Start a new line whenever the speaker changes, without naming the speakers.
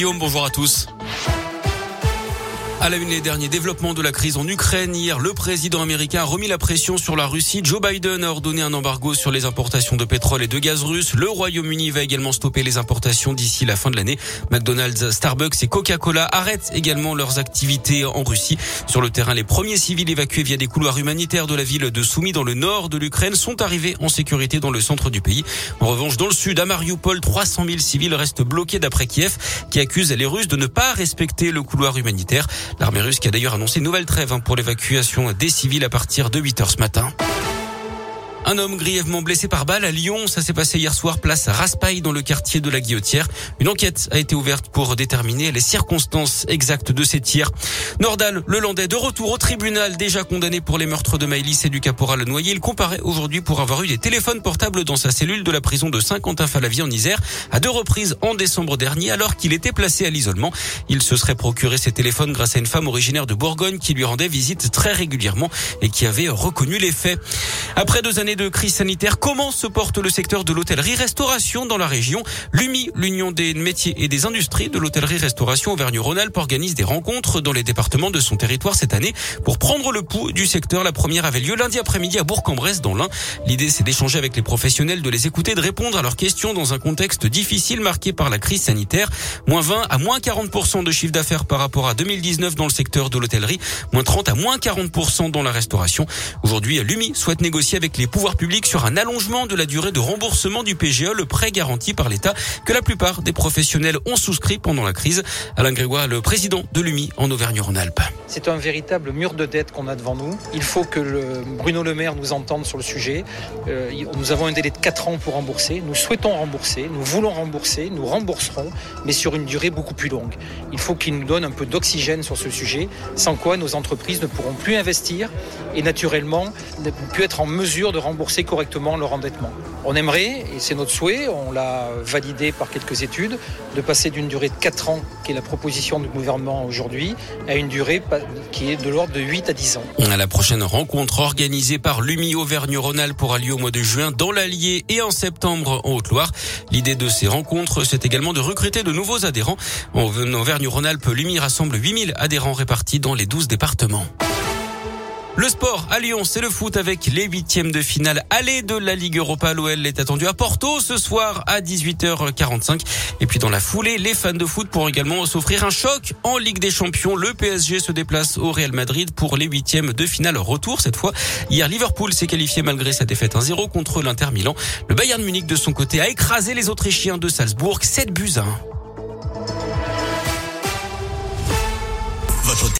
Guillaume, bonjour à tous. À la une, les derniers développements de la crise en Ukraine. Hier, le président américain a remis la pression sur la Russie. Joe Biden a ordonné un embargo sur les importations de pétrole et de gaz russe. Le Royaume-Uni va également stopper les importations d'ici la fin de l'année. McDonald's, Starbucks et Coca-Cola arrêtent également leurs activités en Russie. Sur le terrain, les premiers civils évacués via des couloirs humanitaires de la ville de Soumy dans le nord de l'Ukraine sont arrivés en sécurité dans le centre du pays. En revanche, dans le sud, à Mariupol, 300 000 civils restent bloqués d'après Kiev, qui accuse les Russes de ne pas respecter le couloir humanitaire. L'armée russe qui a d'ailleurs annoncé une nouvelle trêve hein, pour l'évacuation des civils à partir de 8 heures ce matin. Un homme grièvement blessé par balle à Lyon. Ça s'est passé hier soir, place Raspail, dans le quartier de la Guillotière. Une enquête a été ouverte pour déterminer les circonstances exactes de ces tirs. Nordal, le Landais, de retour au tribunal, déjà condamné pour les meurtres de Maïlis et du caporal Noyer. Il comparaît aujourd'hui pour avoir eu des téléphones portables dans sa cellule de la prison de Saint-Quentin-Falavie en Isère à deux reprises en décembre dernier, alors qu'il était placé à l'isolement. Il se serait procuré ces téléphones grâce à une femme originaire de Bourgogne qui lui rendait visite très régulièrement et qui avait reconnu les faits. Après deux années de crise sanitaire, comment se porte le secteur de l'hôtellerie-restauration dans la région? L'UMI, l'Union des métiers et des industries de l'hôtellerie-restauration Auvergne-Rhône-Alpes, organise des rencontres dans les départements de son territoire cette année pour prendre le pouls du secteur. La première avait lieu lundi après-midi à Bourg-en-Bresse dans l'Ain. L'idée, c'est d'échanger avec les professionnels, de les écouter, de répondre à leurs questions dans un contexte difficile marqué par la crise sanitaire. Moins 20 à moins 40% de chiffre d'affaires par rapport à 2019 dans le secteur de l'hôtellerie, moins 30 à moins 40% dans la restauration. Aujourd'hui, l'UMI souhaite négocier avec les publics sur un allongement de la durée de remboursement du PGE, le prêt garanti par l'État que la plupart des professionnels ont souscrit pendant la crise. Alain Grégoire, le président de l'UMI en Auvergne-Rhône-Alpes.
C'est un véritable mur de dette qu'on a devant nous. Il faut que le Bruno Le Maire nous entende sur le sujet. Euh, nous avons un délai de 4 ans pour rembourser. Nous souhaitons rembourser, nous voulons rembourser, nous rembourserons, mais sur une durée beaucoup plus longue. Il faut qu'il nous donne un peu d'oxygène sur ce sujet, sans quoi nos entreprises ne pourront plus investir et naturellement ne pourront plus être en mesure de rembourser rembourser correctement leur endettement. On aimerait, et c'est notre souhait, on l'a validé par quelques études, de passer d'une durée de 4 ans, qui est la proposition du gouvernement aujourd'hui, à une durée qui est de l'ordre de 8 à 10 ans.
La prochaine rencontre organisée par l'UMI Auvergne-Rhône-Alpes pourra lieu au mois de juin dans l'Allier et en septembre en Haute-Loire. L'idée de ces rencontres, c'est également de recruter de nouveaux adhérents. En Auvergne-Rhône-Alpes, l'UMI rassemble 8000 adhérents répartis dans les 12 départements. Le sport à Lyon, c'est le foot avec les huitièmes de finale aller de la Ligue Europa. L'OL est attendu à Porto ce soir à 18h45. Et puis dans la foulée, les fans de foot pourront également s'offrir un choc en Ligue des Champions. Le PSG se déplace au Real Madrid pour les huitièmes de finale retour cette fois. Hier, Liverpool s'est qualifié malgré sa défaite 1-0 contre l'Inter Milan. Le Bayern Munich de son côté a écrasé les Autrichiens de Salzbourg 7 buts à 1.